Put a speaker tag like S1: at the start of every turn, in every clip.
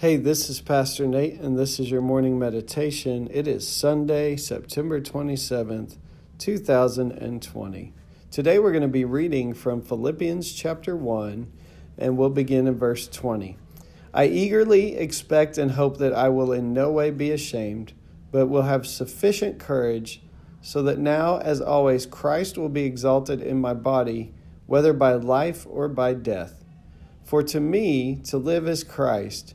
S1: Hey, this is Pastor Nate, and this is your morning meditation. It is Sunday, September 27th, 2020. Today we're going to be reading from Philippians chapter 1, and we'll begin in verse 20. I eagerly expect and hope that I will in no way be ashamed, but will have sufficient courage, so that now, as always, Christ will be exalted in my body, whether by life or by death. For to me, to live is Christ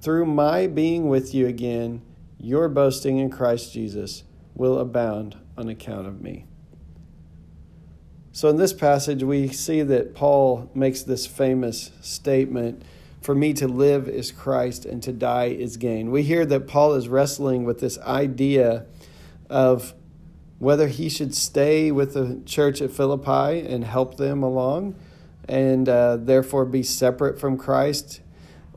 S1: through my being with you again, your boasting in Christ Jesus will abound on account of me. So, in this passage, we see that Paul makes this famous statement For me to live is Christ, and to die is gain. We hear that Paul is wrestling with this idea of whether he should stay with the church at Philippi and help them along, and uh, therefore be separate from Christ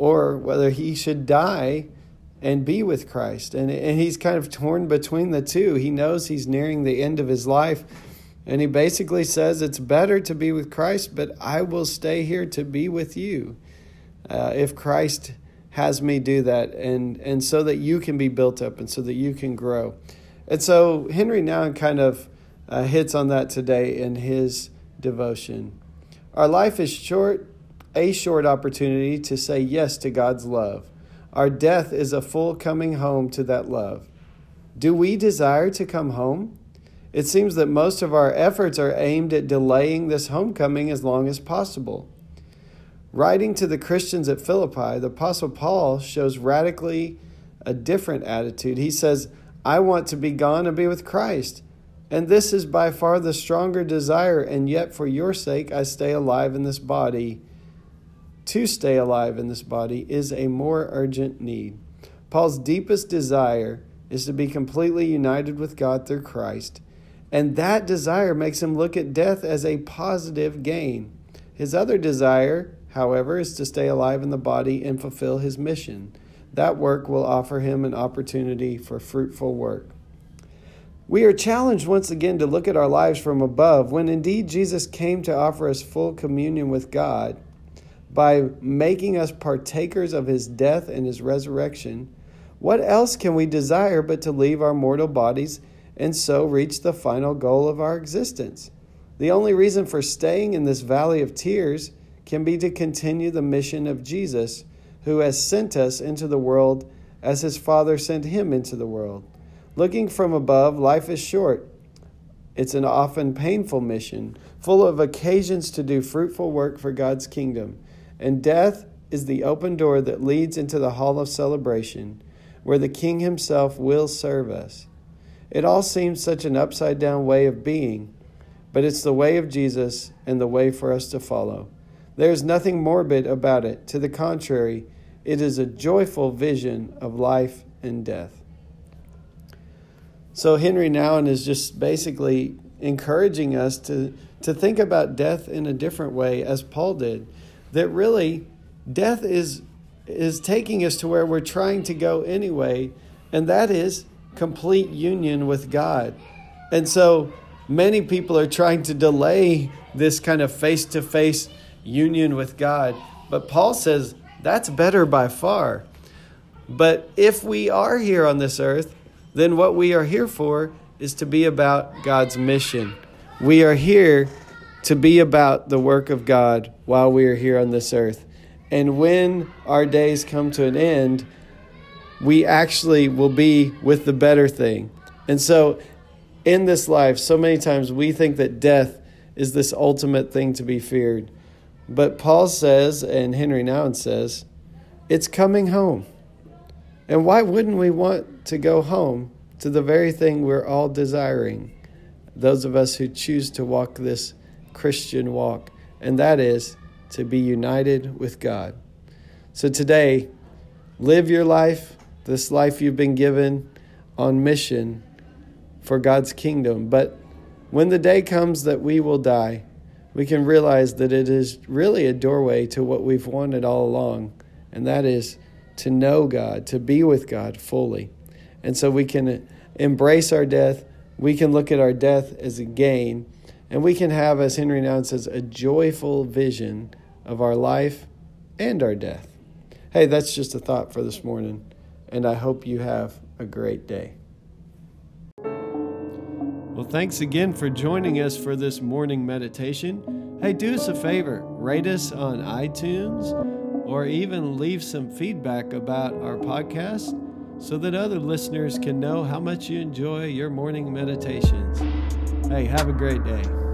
S1: or whether he should die and be with Christ. And, and he's kind of torn between the two. He knows he's nearing the end of his life. And he basically says, It's better to be with Christ, but I will stay here to be with you uh, if Christ has me do that, and, and so that you can be built up and so that you can grow. And so Henry Nouwen kind of uh, hits on that today in his devotion. Our life is short, a short opportunity to say yes to God's love. Our death is a full coming home to that love. Do we desire to come home? It seems that most of our efforts are aimed at delaying this homecoming as long as possible. Writing to the Christians at Philippi, the Apostle Paul shows radically a different attitude. He says, I want to be gone and be with Christ. And this is by far the stronger desire, and yet for your sake I stay alive in this body to stay alive in this body is a more urgent need. Paul's deepest desire is to be completely united with God through Christ, and that desire makes him look at death as a positive gain. His other desire, however, is to stay alive in the body and fulfill his mission. That work will offer him an opportunity for fruitful work. We are challenged once again to look at our lives from above when indeed Jesus came to offer us full communion with God by making us partakers of his death and his resurrection, what else can we desire but to leave our mortal bodies and so reach the final goal of our existence? The only reason for staying in this valley of tears can be to continue the mission of Jesus, who has sent us into the world as his Father sent him into the world. Looking from above, life is short. It's an often painful mission, full of occasions to do fruitful work for God's kingdom and death is the open door that leads into the hall of celebration, where the King himself will serve us. It all seems such an upside down way of being, but it's the way of Jesus and the way for us to follow. There is nothing morbid about it. To the contrary, it is a joyful vision of life and death. So, Henry Nouwen is just basically encouraging us to, to think about death in a different way, as Paul did that really death is is taking us to where we're trying to go anyway, and that is complete union with God. And so many people are trying to delay this kind of face to face union with God. But Paul says that's better by far. But if we are here on this earth, then what we are here for is to be about God's mission. We are here to be about the work of God while we are here on this earth. And when our days come to an end, we actually will be with the better thing. And so in this life, so many times we think that death is this ultimate thing to be feared. But Paul says, and Henry Nouwen says, it's coming home. And why wouldn't we want to go home to the very thing we're all desiring? Those of us who choose to walk this Christian walk, and that is to be united with God. So today, live your life, this life you've been given on mission for God's kingdom. But when the day comes that we will die, we can realize that it is really a doorway to what we've wanted all along, and that is to know God, to be with God fully. And so we can embrace our death. We can look at our death as a gain, and we can have, as Henry Nouwen says, a joyful vision of our life and our death. Hey, that's just a thought for this morning, and I hope you have a great day. Well, thanks again for joining us for this morning meditation. Hey, do us a favor rate us on iTunes or even leave some feedback about our podcast so that other listeners can know how much you enjoy your morning meditations. Hey, have a great day.